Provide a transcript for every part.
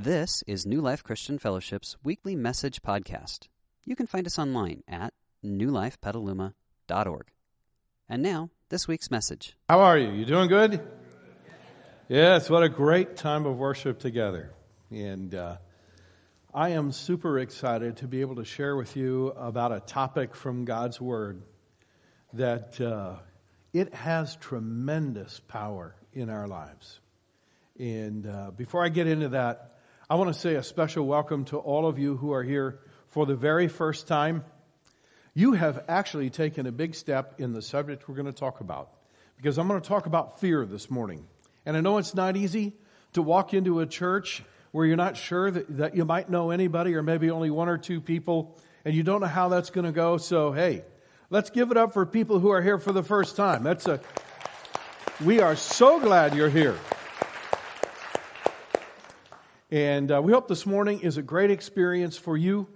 This is New Life Christian Fellowship's weekly message podcast. You can find us online at newlifepetaluma.org. And now, this week's message. How are you? You doing good? Yes, what a great time of worship together. And uh, I am super excited to be able to share with you about a topic from God's Word that uh, it has tremendous power in our lives. And uh, before I get into that, I want to say a special welcome to all of you who are here for the very first time. You have actually taken a big step in the subject we're going to talk about because I'm going to talk about fear this morning. And I know it's not easy to walk into a church where you're not sure that, that you might know anybody or maybe only one or two people and you don't know how that's going to go. So, hey, let's give it up for people who are here for the first time. That's a, we are so glad you're here. And uh, we hope this morning is a great experience for you.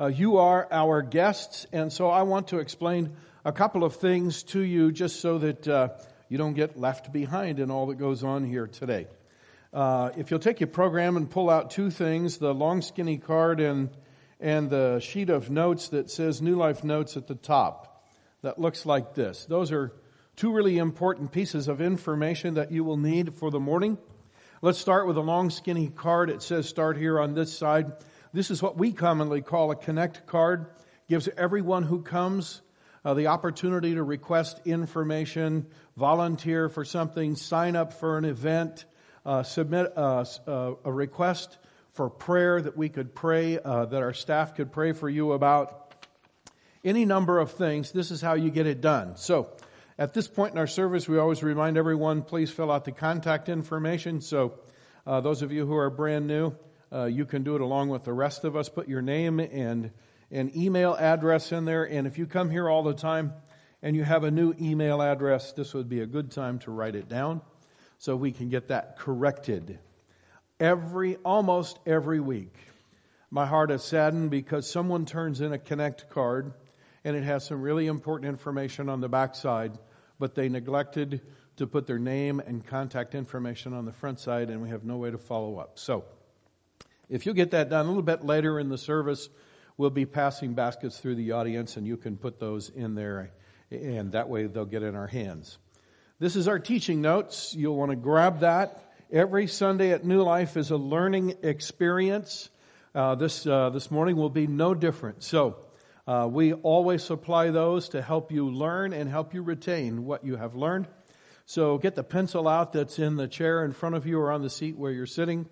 Uh, you are our guests, and so I want to explain a couple of things to you just so that uh, you don't get left behind in all that goes on here today. Uh, if you'll take your program and pull out two things the long skinny card and, and the sheet of notes that says New Life Notes at the top, that looks like this. Those are two really important pieces of information that you will need for the morning. Let's start with a long skinny card. It says start here on this side. This is what we commonly call a connect card. Gives everyone who comes uh, the opportunity to request information, volunteer for something, sign up for an event, uh, submit uh, uh a request for prayer that we could pray, uh, that our staff could pray for you about. Any number of things. This is how you get it done. So, at this point in our service, we always remind everyone please fill out the contact information. So, uh, those of you who are brand new, uh, you can do it along with the rest of us. Put your name and an email address in there. And if you come here all the time and you have a new email address, this would be a good time to write it down so we can get that corrected. Every, almost every week, my heart is saddened because someone turns in a Connect card and it has some really important information on the backside but they neglected to put their name and contact information on the front side, and we have no way to follow up. So, if you get that done a little bit later in the service, we'll be passing baskets through the audience, and you can put those in there, and that way they'll get in our hands. This is our teaching notes. You'll want to grab that. Every Sunday at New Life is a learning experience. Uh, this uh, this morning will be no different. So uh, we always supply those to help you learn and help you retain what you have learned. So get the pencil out that's in the chair in front of you or on the seat where you're sitting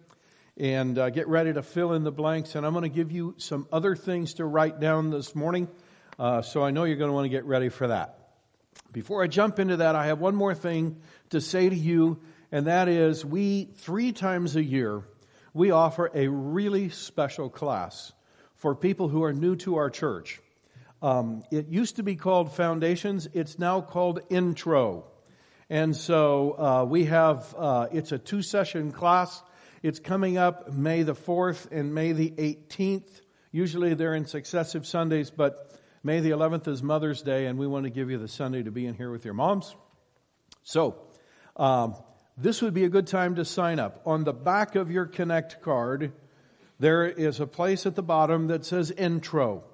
and uh, get ready to fill in the blanks. And I'm going to give you some other things to write down this morning. Uh, so I know you're going to want to get ready for that. Before I jump into that, I have one more thing to say to you, and that is we, three times a year, we offer a really special class for people who are new to our church. Um, it used to be called Foundations. It's now called Intro. And so uh, we have, uh, it's a two session class. It's coming up May the 4th and May the 18th. Usually they're in successive Sundays, but May the 11th is Mother's Day, and we want to give you the Sunday to be in here with your moms. So, um, this would be a good time to sign up. On the back of your Connect card, there is a place at the bottom that says Intro.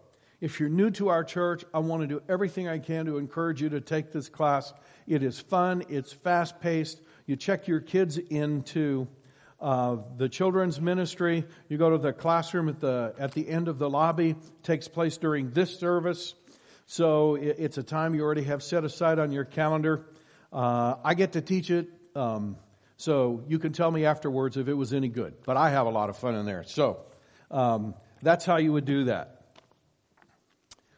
If you're new to our church, I want to do everything I can to encourage you to take this class. It is fun, it's fast paced. You check your kids into uh, the children's ministry. You go to the classroom at the, at the end of the lobby, it takes place during this service. So it, it's a time you already have set aside on your calendar. Uh, I get to teach it. Um, so you can tell me afterwards if it was any good. But I have a lot of fun in there. So um, that's how you would do that.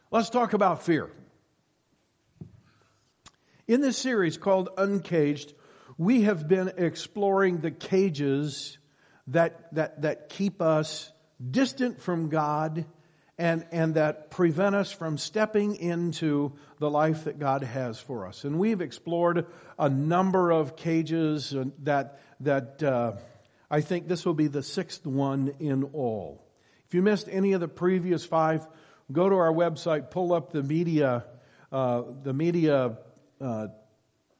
Let's talk about fear. In this series called Uncaged, we have been exploring the cages that, that, that keep us distant from God and, and that prevent us from stepping into the life that God has for us. And we've explored a number of cages that, that uh, I think this will be the sixth one in all. If you missed any of the previous five, go to our website, pull up the media, uh, the media uh,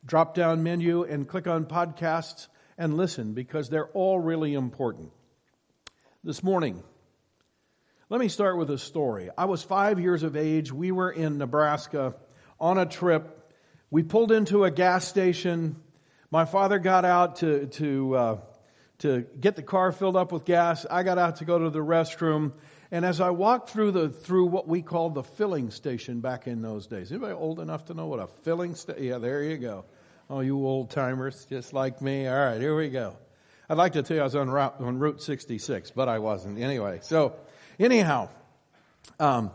drop down menu, and click on podcasts and listen because they're all really important. this morning. Let me start with a story. I was five years of age. We were in Nebraska on a trip. We pulled into a gas station. My father got out to, to, uh, to get the car filled up with gas. I got out to go to the restroom. And as I walked through the, through what we called the filling station back in those days, anybody old enough to know what a filling station? Yeah, there you go. Oh, you old timers, just like me. All right, here we go. I'd like to tell you I was on route, on Route 66, but I wasn't. Anyway, so Anyhow, um,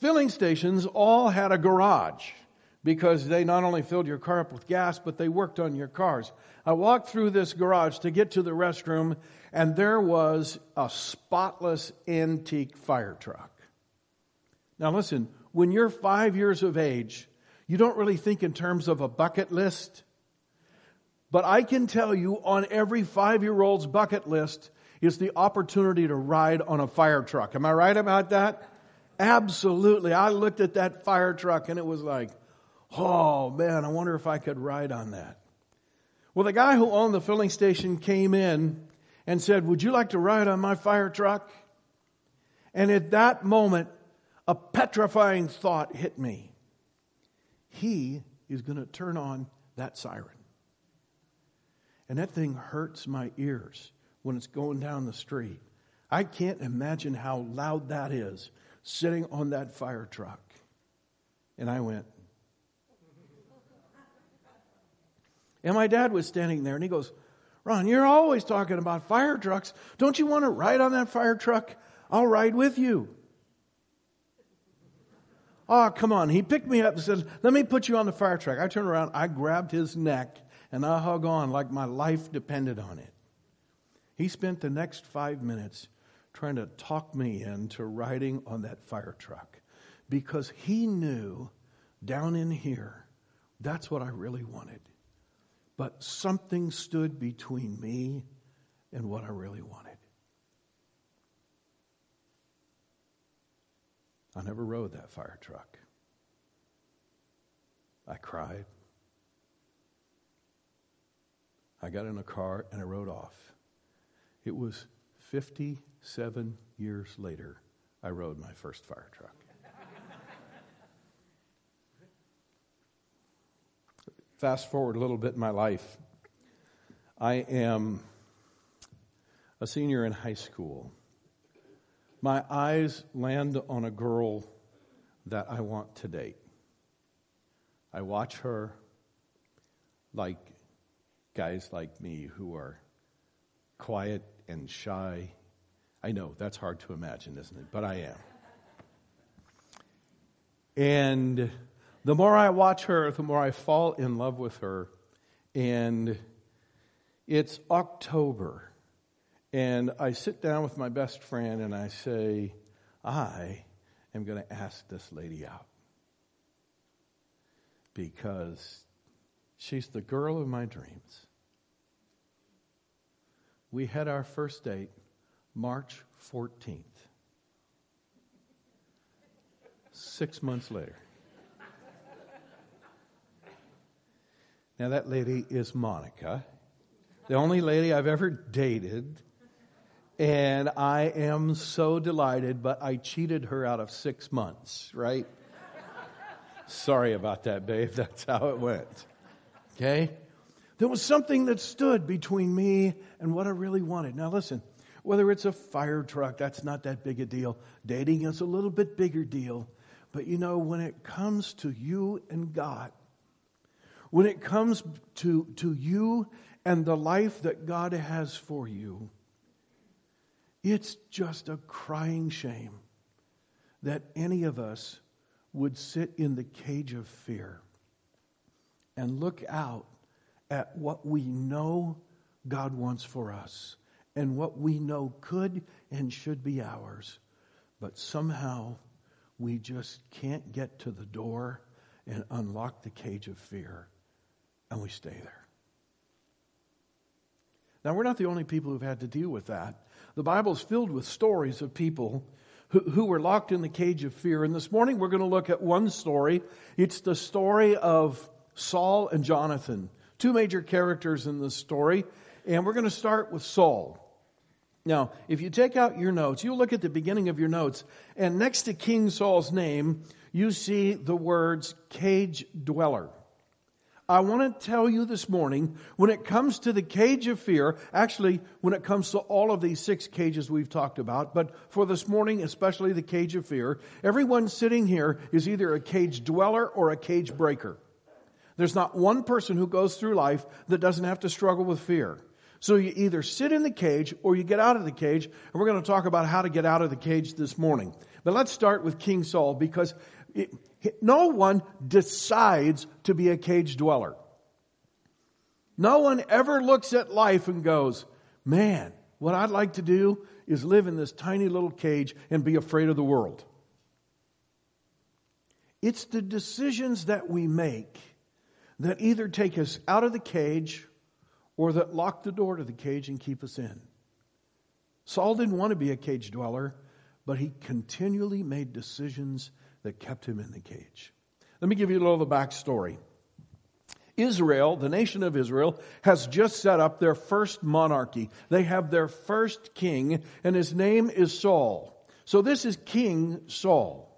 filling stations all had a garage because they not only filled your car up with gas, but they worked on your cars. I walked through this garage to get to the restroom, and there was a spotless antique fire truck. Now, listen, when you're five years of age, you don't really think in terms of a bucket list. But I can tell you on every five year old's bucket list, is the opportunity to ride on a fire truck. Am I right about that? Absolutely. I looked at that fire truck and it was like, oh man, I wonder if I could ride on that. Well, the guy who owned the filling station came in and said, Would you like to ride on my fire truck? And at that moment, a petrifying thought hit me. He is going to turn on that siren. And that thing hurts my ears when it's going down the street. I can't imagine how loud that is sitting on that fire truck. And I went. And my dad was standing there and he goes, Ron, you're always talking about fire trucks. Don't you want to ride on that fire truck? I'll ride with you. Oh, come on. He picked me up and said, Let me put you on the fire truck. I turned around, I grabbed his neck, and I hung on like my life depended on it. He spent the next five minutes trying to talk me into riding on that fire truck because he knew down in here that's what I really wanted. But something stood between me and what I really wanted. I never rode that fire truck. I cried. I got in a car and I rode off. It was 57 years later I rode my first fire truck. Fast forward a little bit in my life. I am a senior in high school. My eyes land on a girl that I want to date. I watch her like guys like me who are quiet and shy. I know that's hard to imagine, isn't it? But I am. And the more I watch her, the more I fall in love with her. And it's October. And I sit down with my best friend and I say, I am going to ask this lady out. Because she's the girl of my dreams. We had our first date March 14th. Six months later. Now, that lady is Monica, the only lady I've ever dated. And I am so delighted, but I cheated her out of six months, right? Sorry about that, babe. That's how it went. Okay? There was something that stood between me and what I really wanted. Now, listen, whether it's a fire truck, that's not that big a deal. Dating is a little bit bigger deal. But you know, when it comes to you and God, when it comes to, to you and the life that God has for you, it's just a crying shame that any of us would sit in the cage of fear and look out at what we know God wants for us and what we know could and should be ours, but somehow we just can't get to the door and unlock the cage of fear, and we stay there. Now, we're not the only people who've had to deal with that. The Bible's filled with stories of people who, who were locked in the cage of fear. And this morning we're going to look at one story. It's the story of Saul and Jonathan two major characters in this story, and we're going to start with Saul. Now, if you take out your notes, you look at the beginning of your notes, and next to King Saul's name, you see the words cage dweller. I want to tell you this morning, when it comes to the cage of fear, actually, when it comes to all of these six cages we've talked about, but for this morning, especially the cage of fear, everyone sitting here is either a cage dweller or a cage breaker. There's not one person who goes through life that doesn't have to struggle with fear. So you either sit in the cage or you get out of the cage, and we're going to talk about how to get out of the cage this morning. But let's start with King Saul because it, no one decides to be a cage dweller. No one ever looks at life and goes, man, what I'd like to do is live in this tiny little cage and be afraid of the world. It's the decisions that we make that either take us out of the cage or that lock the door to the cage and keep us in. Saul didn't want to be a cage dweller, but he continually made decisions that kept him in the cage. Let me give you a little of the backstory. Israel, the nation of Israel, has just set up their first monarchy. They have their first king, and his name is Saul. So this is King Saul.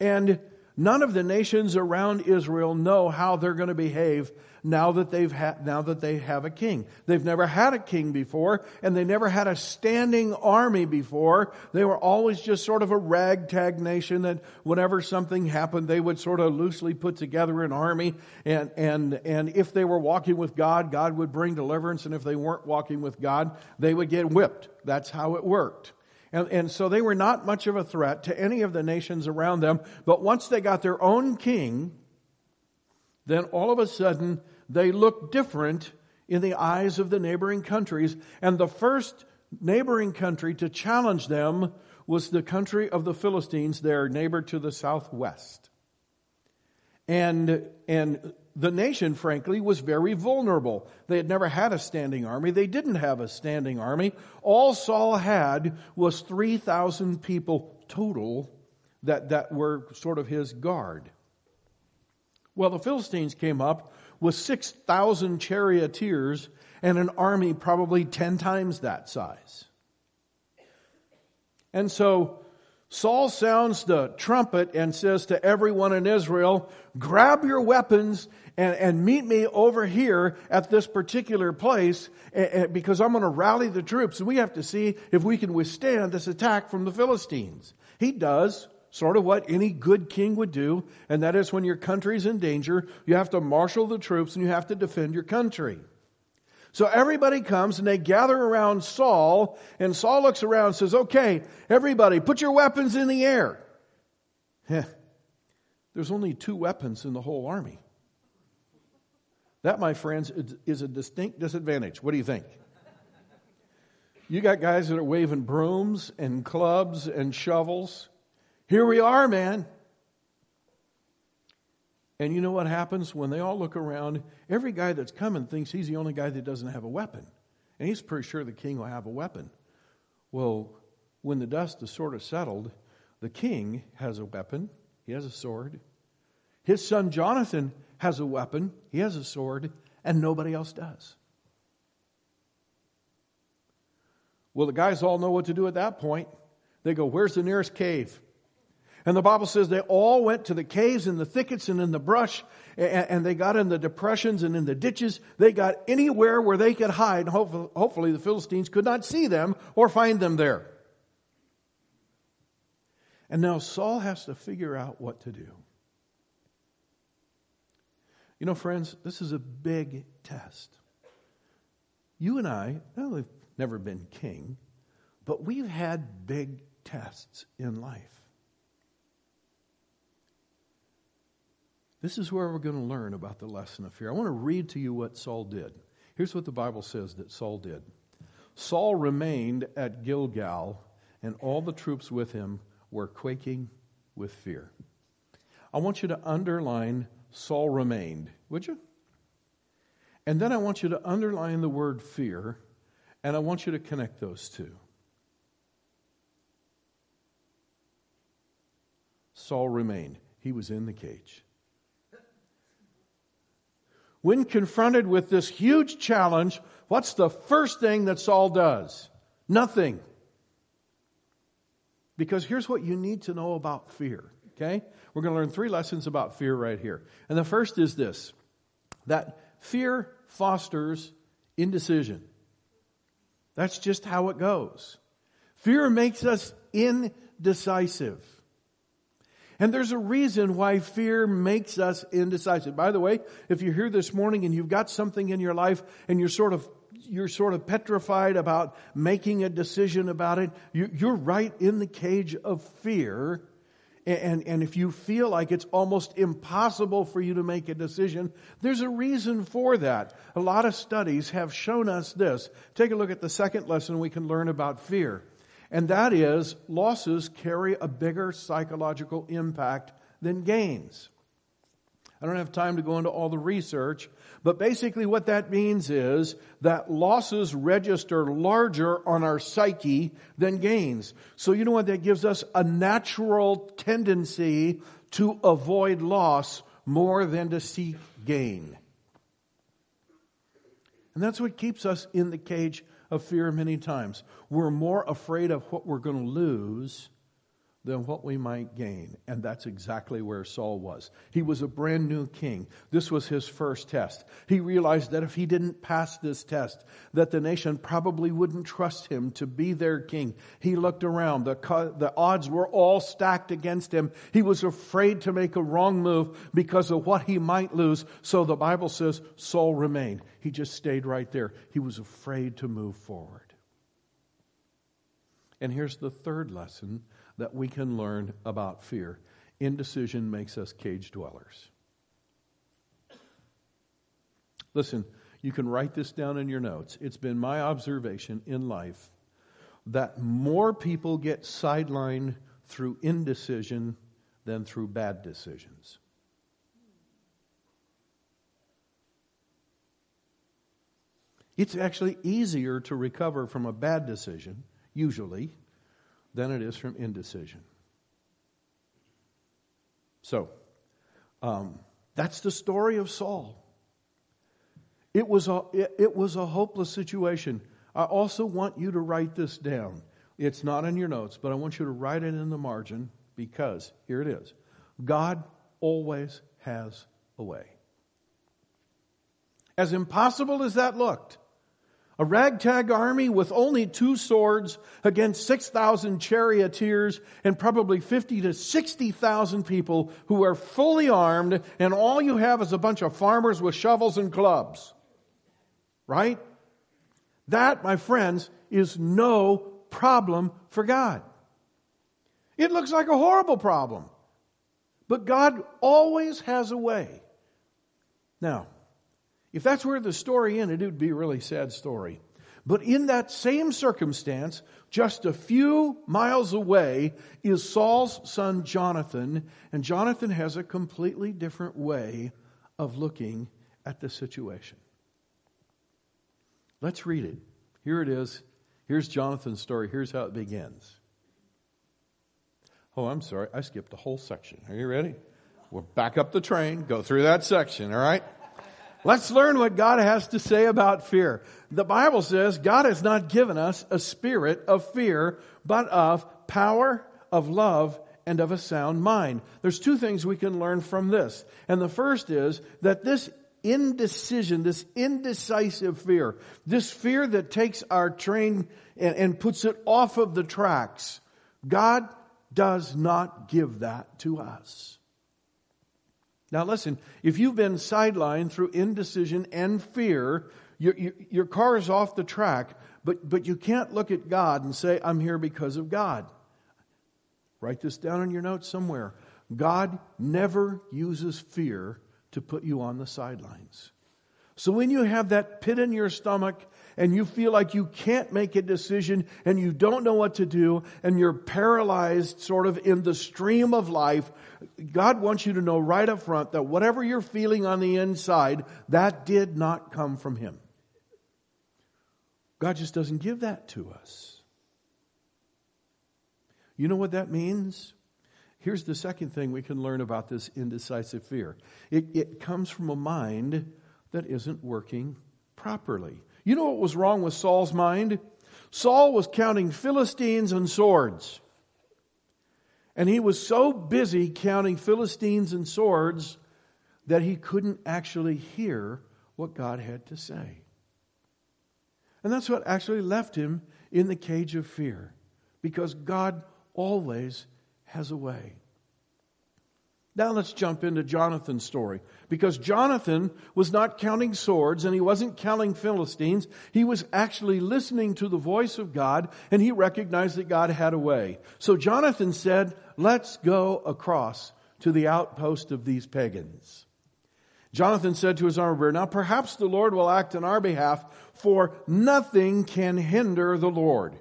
And none of the nations around Israel know how they're going to behave now that they've now that they have a king. They've never had a king before, and they never had a standing army before. They were always just sort of a ragtag nation that whenever something happened, they would sort of loosely put together an army, and, and, and if they were walking with God, God would bring deliverance, and if they weren't walking with God, they would get whipped. That's how it worked. And, and, so they were not much of a threat to any of the nations around them. But once they got their own king, then all of a sudden they looked different in the eyes of the neighboring countries. And the first neighboring country to challenge them was the country of the Philistines, their neighbor to the southwest. And, and the nation, frankly, was very vulnerable. They had never had a standing army. They didn't have a standing army. All Saul had was 3,000 people total that, that were sort of his guard. Well, the Philistines came up with 6,000 charioteers and an army probably 10 times that size. And so Saul sounds the trumpet and says to everyone in Israel, grab your weapons and, and meet me over here at this particular place because I'm going to rally the troops and we have to see if we can withstand this attack from the Philistines. He does sort of what any good king would do, and that is when your country's in danger, you have to marshal the troops and you have to defend your country. So everybody comes and they gather around Saul, and Saul looks around and says, Okay, everybody, put your weapons in the air. There's only two weapons in the whole army. That, my friends, is a distinct disadvantage. What do you think? You got guys that are waving brooms and clubs and shovels. Here we are, man. And you know what happens when they all look around? Every guy that's coming thinks he's the only guy that doesn't have a weapon. And he's pretty sure the king will have a weapon. Well, when the dust is sort of settled, the king has a weapon, he has a sword. His son Jonathan has a weapon, he has a sword, and nobody else does. Well, the guys all know what to do at that point. They go, Where's the nearest cave? And the Bible says they all went to the caves and the thickets and in the brush, and, they got in the depressions and in the ditches. They got anywhere where they could hide. Hopefully the Philistines could not see them or find them there. And now Saul has to figure out what to do. You know, friends, this is a big test. You and I, well, we've never been king, but we've had big tests in life. This is where we're going to learn about the lesson of fear. I want to read to you what Saul did. Here's what the Bible says that Saul did Saul remained at Gilgal, and all the troops with him were quaking with fear. I want you to underline Saul remained, would you? And then I want you to underline the word fear, and I want you to connect those two. Saul remained. He was in the cage when confronted with this huge challenge, what's the first thing that Saul does? Nothing. Because here's what you need to know about fear, okay? We're going to learn three lessons about fear right here. And the first is this that fear fosters indecision. That's just how it goes. Fear makes us indecisive. And there's a reason why fear makes us indecisive. By the way, if you're here this morning and you've got something in your life and you're sort of you're sort of petrified about making a decision about it, you're right in the cage of fear. And, and if you feel like it's almost impossible for you to make a decision, there's a reason for that. A lot of studies have shown us this. Take a look at the second lesson we can learn about fear. And that is losses carry a bigger psychological impact than gains. I don't have time to go into all the research, but basically what that means is that losses register larger on our psyche than gains. So you know what that gives us? A natural tendency to avoid loss more than to seek gain. And that's what keeps us in the cage of fear many times. We're more afraid of what we're going to lose than what we might gain. And that's exactly where Saul was. He was a brand new king. This was his first test. He realized that if he didn't pass this test, that the nation probably wouldn't trust him to be their king. He looked around. The, the odds were all stacked against him. He was afraid to make a wrong move because of what he might lose. So the Bible says Saul remained. He just stayed right there. He was afraid to move forward. And here's the third lesson that we can learn about fear. Indecision makes us cage dwellers. Listen, you can write this down in your notes. It's been my observation in life that more people get sidelined through indecision than through bad decisions. It's actually easier to recover from a bad decision, usually, than it is from indecision. So, um, that's the story of Saul. It was, a, it, it was a hopeless situation. I also want you to write this down. It's not in your notes, but I want you to write it in the margin because here it is God always has a way. As impossible as that looked, a ragtag army with only two swords against 6,000 charioteers and probably 50 to 60,000 people who are fully armed and all you have is a bunch of farmers with shovels and clubs. Right? That, my friends, is no problem for God. It looks like a horrible problem. But God always has a way. Now, if that's where the story ended, it would be a really sad story. But in that same circumstance, just a few miles away is Saul's son Jonathan, and Jonathan has a completely different way of looking at the situation. Let's read it. Here it is. Here's Jonathan's story. Here's how it begins. Oh, I'm sorry. I skipped a whole section. Are you ready? We'll back up the train, go through that section, all right? Let's learn what God has to say about fear. The Bible says God has not given us a spirit of fear, but of power, of love, and of a sound mind. There's two things we can learn from this. And the first is that this indecision, this indecisive fear, this fear that takes our train and, and puts it off of the tracks, God does not give that to us. Now, listen, if you've been sidelined through indecision and fear, your, your, your, car is off the track, but, but you can't look at God and say, I'm here because of God. Write this down in your notes somewhere. God never uses fear to put you on the sidelines. So when you have that pit in your stomach and you feel like you can't make a decision and you don't know what to do and you're paralyzed sort of in the stream of life, God wants you to know right up front that whatever you're feeling on the inside, that did not come from Him. God just doesn't give that to us. You know what that means? Here's the second thing we can learn about this indecisive fear it, it comes from a mind that isn't working properly. You know what was wrong with Saul's mind? Saul was counting Philistines and swords. And he was so busy counting Philistines and swords that he couldn't actually hear what God had to say. And that's what actually left him in the cage of fear, because God always has a way. Now let's jump into Jonathan's story. Because Jonathan was not counting swords and he wasn't counting Philistines. He was actually listening to the voice of God and he recognized that God had a way. So Jonathan said, let's go across to the outpost of these pagans. Jonathan said to his armor bearer, now perhaps the Lord will act on our behalf for nothing can hinder the Lord.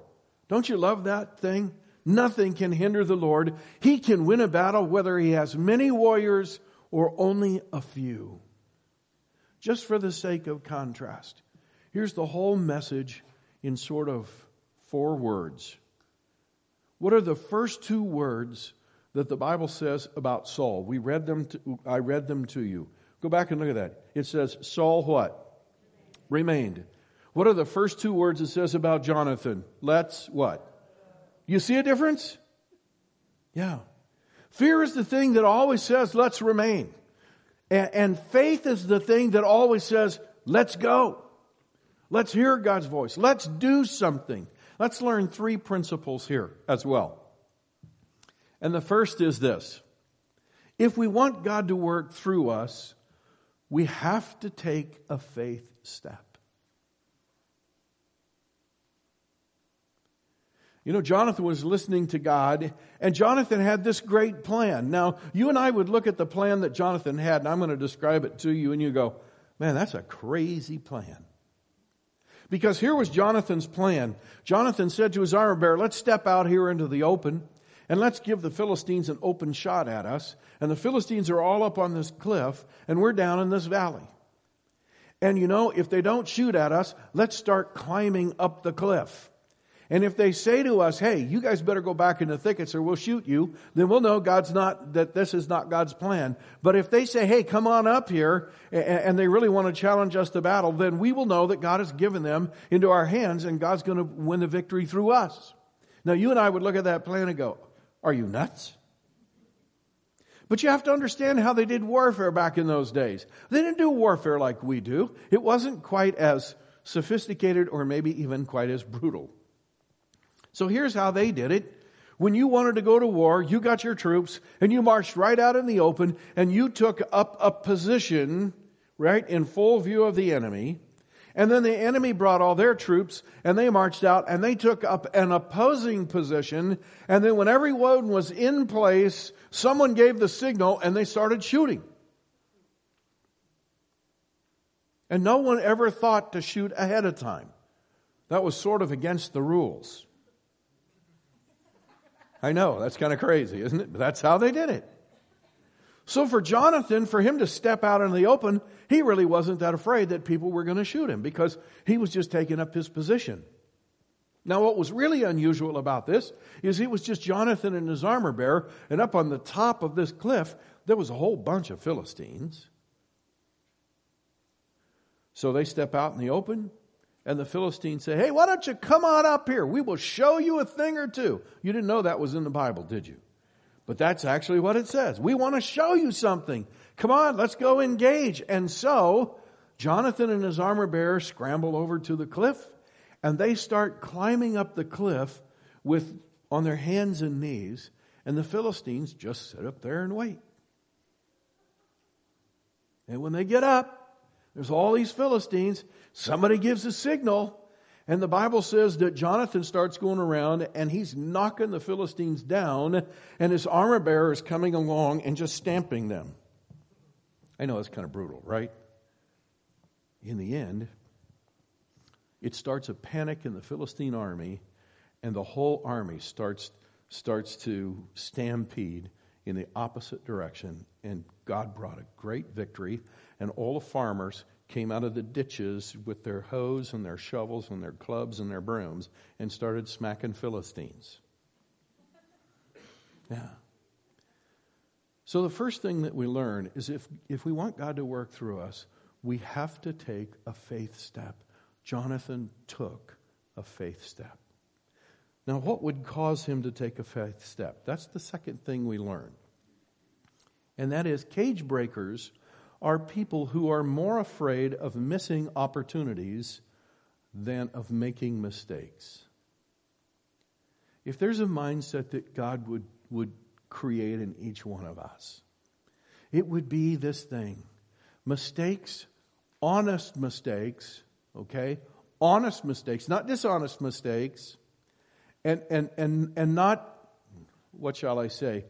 Don't you love that thing? Nothing can hinder the Lord. He can win a battle whether he has many warriors or only a few. Just for the sake of contrast, here's the whole message in sort of four words. What are the first two words that the Bible says about Saul? We read them to, I read them to you. Go back and look at that. It says Saul what? Remained. What are the first two words it says about Jonathan? Let's what? You see a difference? Yeah. Fear is the thing that always says, let's remain. And, and, faith is the thing that always says, let's go. Let's hear God's voice. Let's do something. Let's learn three principles here as well. And the first is this. If we want God to work through us, we have to take a faith step. You know, Jonathan was listening to God, and Jonathan had this great plan. Now, you and I would look at the plan that Jonathan had, and I'm going to describe it to you, and you go, man, that's a crazy plan. Because here was Jonathan's plan. Jonathan said to his armor bearer, let's step out here into the open, and let's give the Philistines an open shot at us. And the Philistines are all up on this cliff, and we're down in this valley. And you know, if they don't shoot at us, let's start climbing up the cliff. And if they say to us, hey, you guys better go back in the thickets or we'll shoot you, then we'll know God's not, that this is not God's plan. But if they say, hey, come on up here, and they really want to challenge us to battle, then we will know that God has given them into our hands and God's going to win the victory through us. Now you and I would look at that plan and go, are you nuts? But you have to understand how they did warfare back in those days. They didn't do warfare like we do. It wasn't quite as sophisticated or maybe even quite as brutal. So here's how they did it. When you wanted to go to war, you got your troops and you marched right out in the open and you took up a position, right, in full view of the enemy. And then the enemy brought all their troops and they marched out and they took up an opposing position. And then when everyone was in place, someone gave the signal and they started shooting. And no one ever thought to shoot ahead of time. That was sort of against the rules. I know, that's kind of crazy, isn't it? But that's how they did it. So for Jonathan, for him to step out in the open, he really wasn't that afraid that people were going to shoot him because he was just taking up his position. Now, what was really unusual about this is it was just Jonathan and his armor bearer, and up on the top of this cliff, there was a whole bunch of Philistines. So they step out in the open, and the Philistines say, Hey, why don't you come on up here? We will show you a thing or two. You didn't know that was in the Bible, did you? But that's actually what it says. We want to show you something. Come on, let's go engage. And so, Jonathan and his armor bearer scramble over to the cliff and they start climbing up the cliff with on their hands and knees and the Philistines just sit up there and wait. And when they get up, there's all these Philistines. Somebody gives a signal. And the Bible says that Jonathan starts going around and he's knocking the Philistines down, and his armor bearer is coming along and just stamping them. I know it's kind of brutal, right? In the end, it starts a panic in the Philistine army, and the whole army starts, starts to stampede in the opposite direction. And God brought a great victory, and all the farmers came out of the ditches with their hoes and their shovels and their clubs and their brooms and started smacking Philistines. Yeah. So the first thing that we learn is if, if we want God to work through us, we have to take a faith step. Jonathan took a faith step. Now, what would cause him to take a faith step? That's the second thing we learn. And that is cage breakers are people who are more afraid of missing opportunities than of making mistakes. If there's a mindset that God would, would create in each one of us, it would be this thing mistakes, honest mistakes, okay? Honest mistakes, not dishonest mistakes, and, and, and, and not, what shall I say,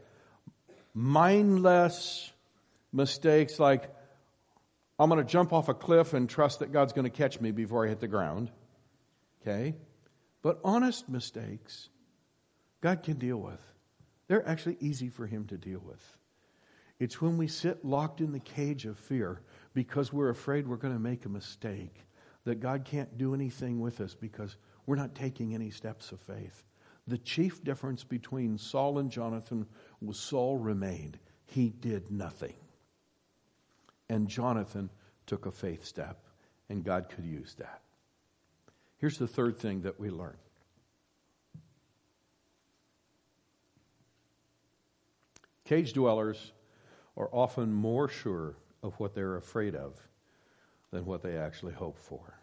mindless mistakes like, I'm going to jump off a cliff and trust that God's going to catch me before I hit the ground. Okay? But honest mistakes, God can deal with. They're actually easy for Him to deal with. It's when we sit locked in the cage of fear because we're afraid we're going to make a mistake that God can't do anything with us because we're not taking any steps of faith. The chief difference between Saul and Jonathan was Saul remained. He did nothing. And Jonathan took a faith step, and God could use that. Here's the third thing that we learn cage dwellers are often more sure of what they're afraid of than what they actually hope for.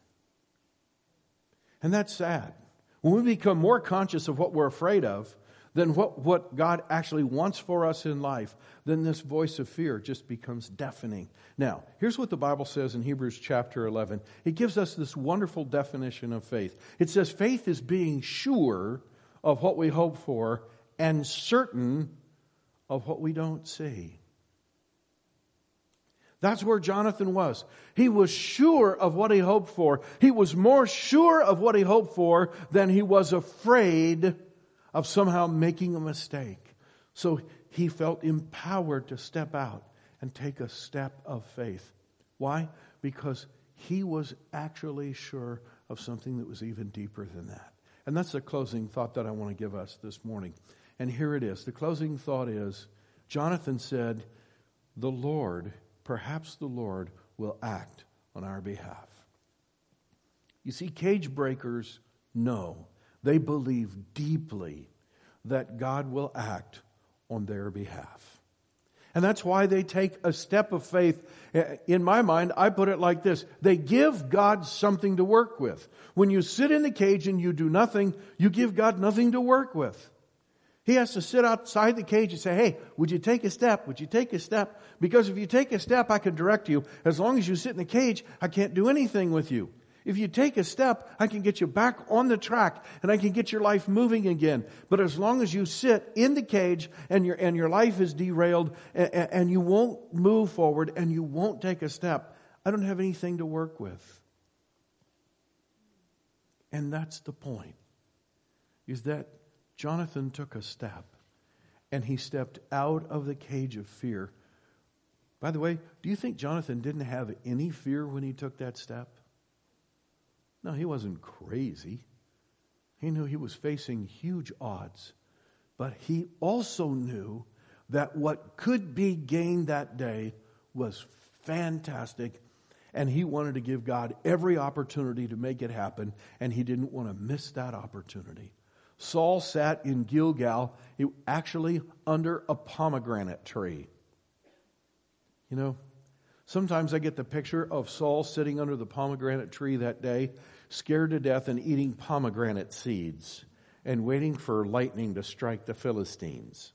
And that's sad. When we become more conscious of what we're afraid of than what, what God actually wants for us in life, then this voice of fear just becomes deafening. Now, here's what the Bible says in Hebrews chapter 11. It gives us this wonderful definition of faith. It says, faith is being sure of what we hope for and certain of what we don't see. That's where Jonathan was. He was sure of what he hoped for. He was more sure of what he hoped for than he was afraid of somehow making a mistake. So he felt empowered to step out and take a step of faith. Why? Because he was actually sure of something that was even deeper than that. And that's the closing thought that I want to give us this morning. And here it is. The closing thought is Jonathan said, The Lord perhaps the Lord will act on our behalf. You see, cage breakers know, they believe deeply that God will act on their behalf. And that's why they take a step of faith. In my mind, I put it like this. They give God something to work with. When you sit in the cage and you do nothing, you give God nothing to work with. He has to sit outside the cage and say, Hey, would you take a step? Would you take a step? Because if you take a step, I can direct you. As long as you sit in the cage, I can't do anything with you. If you take a step, I can get you back on the track and I can get your life moving again. But as long as you sit in the cage and your, and your life is derailed and, and you won't move forward and you won't take a step, I don't have anything to work with. And that's the point. Is that Jonathan took a step and he stepped out of the cage of fear. By the way, do you think Jonathan didn't have any fear when he took that step? No, he wasn't crazy. He knew he was facing huge odds. But he also knew that what could be gained that day was fantastic. And he wanted to give God every opportunity to make it happen. And he didn't want to miss that opportunity. Saul sat in Gilgal, actually under a pomegranate tree. You know, sometimes I get the picture of Saul sitting under the pomegranate tree that day, scared to death and eating pomegranate seeds and waiting for lightning to strike the Philistines.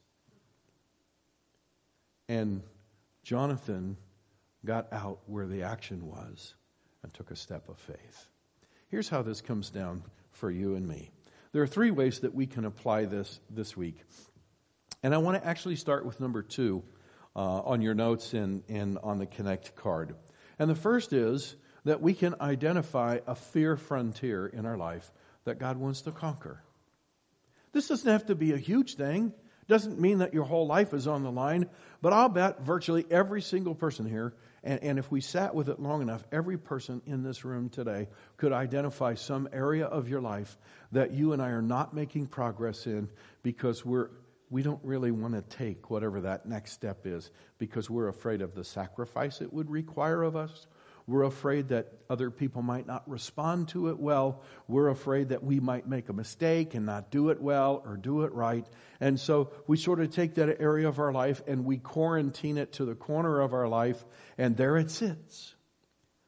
And Jonathan got out where the action was and took a step of faith. Here's how this comes down for you and me. There are three ways that we can apply this this week. And I want to actually start with number two uh, on your notes and, and on the Connect card. And the first is that we can identify a fear frontier in our life that God wants to conquer. This doesn't have to be a huge thing. Doesn't mean that your whole life is on the line, but I'll bet virtually every single person here and, and if we sat with it long enough, every person in this room today could identify some area of your life that you and I are not making progress in because we're, we don't really want to take whatever that next step is because we're afraid of the sacrifice it would require of us. We're afraid that other people might not respond to it well. We're afraid that we might make a mistake and not do it well or do it right. And so we sort of take that area of our life and we quarantine it to the corner of our life, and there it sits.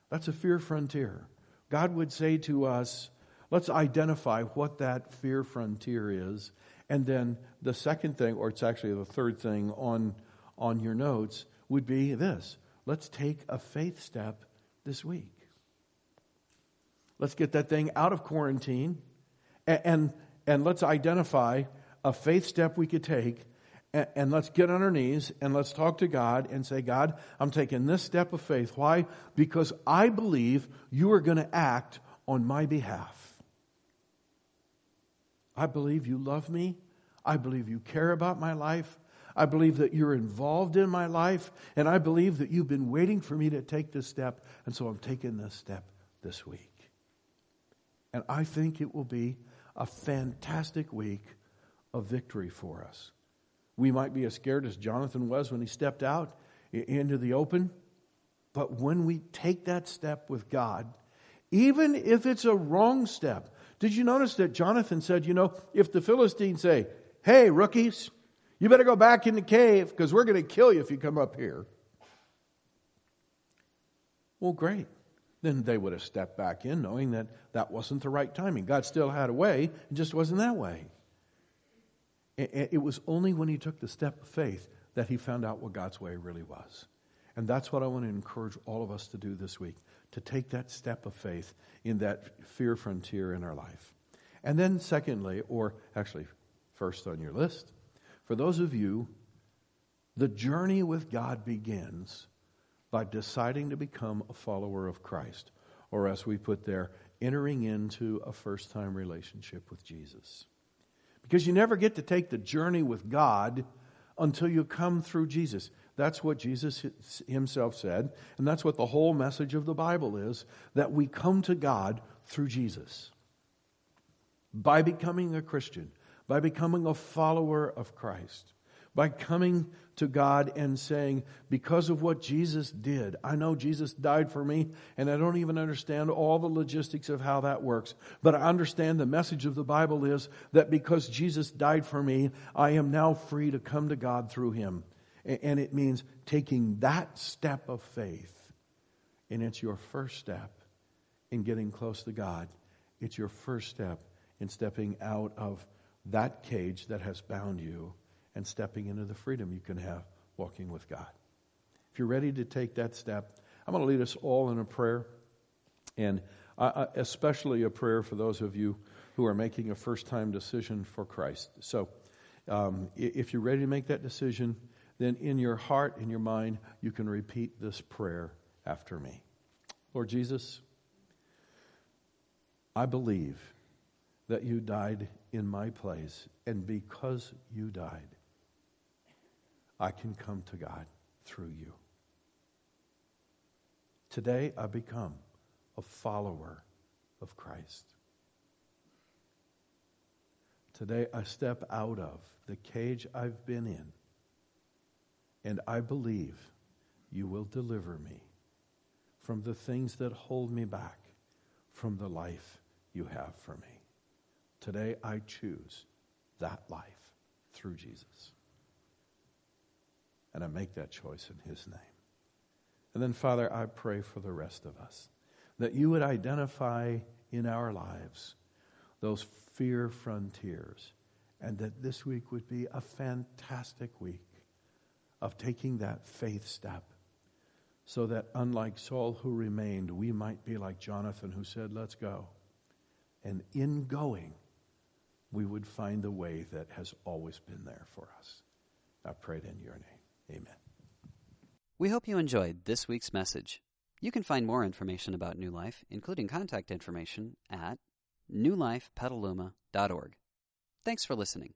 That's a fear frontier. God would say to us, let's identify what that fear frontier is. And then the second thing, or it's actually the third thing on, on your notes, would be this let's take a faith step this week. Let's get that thing out of quarantine and, and, and let's identify a faith step we could take and, and let's get on our knees and let's talk to God and say, God, I'm taking this step of faith. Why? Because I believe you are going to act on my behalf. I believe you love me. I believe you care about my life. I believe that you're involved in my life, and I believe that you've been waiting for me to take this step, and so I'm taking this step this week. And I think it will be a fantastic week of victory for us. We might be as scared as Jonathan was when he stepped out into the open, but when we take that step with God, even if it's a wrong step, did you notice that Jonathan said, you know, if the Philistines say, hey, rookies, you better go back in the cave because we're going to kill you if you come up here. Well, great. Then they would have stepped back in knowing that that wasn't the right timing. God still had a way, it just wasn't that way. It was only when he took the step of faith that he found out what God's way really was. And that's what I want to encourage all of us to do this week to take that step of faith in that fear frontier in our life. And then, secondly, or actually first on your list, for those of you, the journey with God begins by deciding to become a follower of Christ, or as we put there, entering into a first time relationship with Jesus. Because you never get to take the journey with God until you come through Jesus. That's what Jesus himself said, and that's what the whole message of the Bible is that we come to God through Jesus. By becoming a Christian, by becoming a follower of Christ, by coming to God and saying, because of what Jesus did, I know Jesus died for me, and I don't even understand all the logistics of how that works, but I understand the message of the Bible is that because Jesus died for me, I am now free to come to God through him. And it means taking that step of faith, and it's your first step in getting close to God. It's your first step in stepping out of that cage that has bound you and stepping into the freedom you can have walking with God. If you're ready to take that step, I'm going to lead us all in a prayer, and especially a prayer for those of you who are making a first time decision for Christ. So, um, if you're ready to make that decision, then in your heart, in your mind, you can repeat this prayer after me. Lord Jesus, I believe that you died in my place, and because you died, I can come to God through you. Today, I become a follower of Christ. Today, I step out of the cage I've been in and I believe you will deliver me from the things that hold me back from the life you have for me. Today I choose that life through Jesus. And I make that choice in His name. And then, Father, I pray for the rest of us that you would identify in our lives those fear frontiers and that this week would be a fantastic week of taking that faith step so that unlike Saul who remained, we might be like Jonathan who said, Let's go. And in going, we would find the way that has always been there for us. I prayed in your name. Amen. We hope you enjoyed this week's message. You can find more information about New Life, including contact information, at newlifepetaluma.org. Thanks for listening.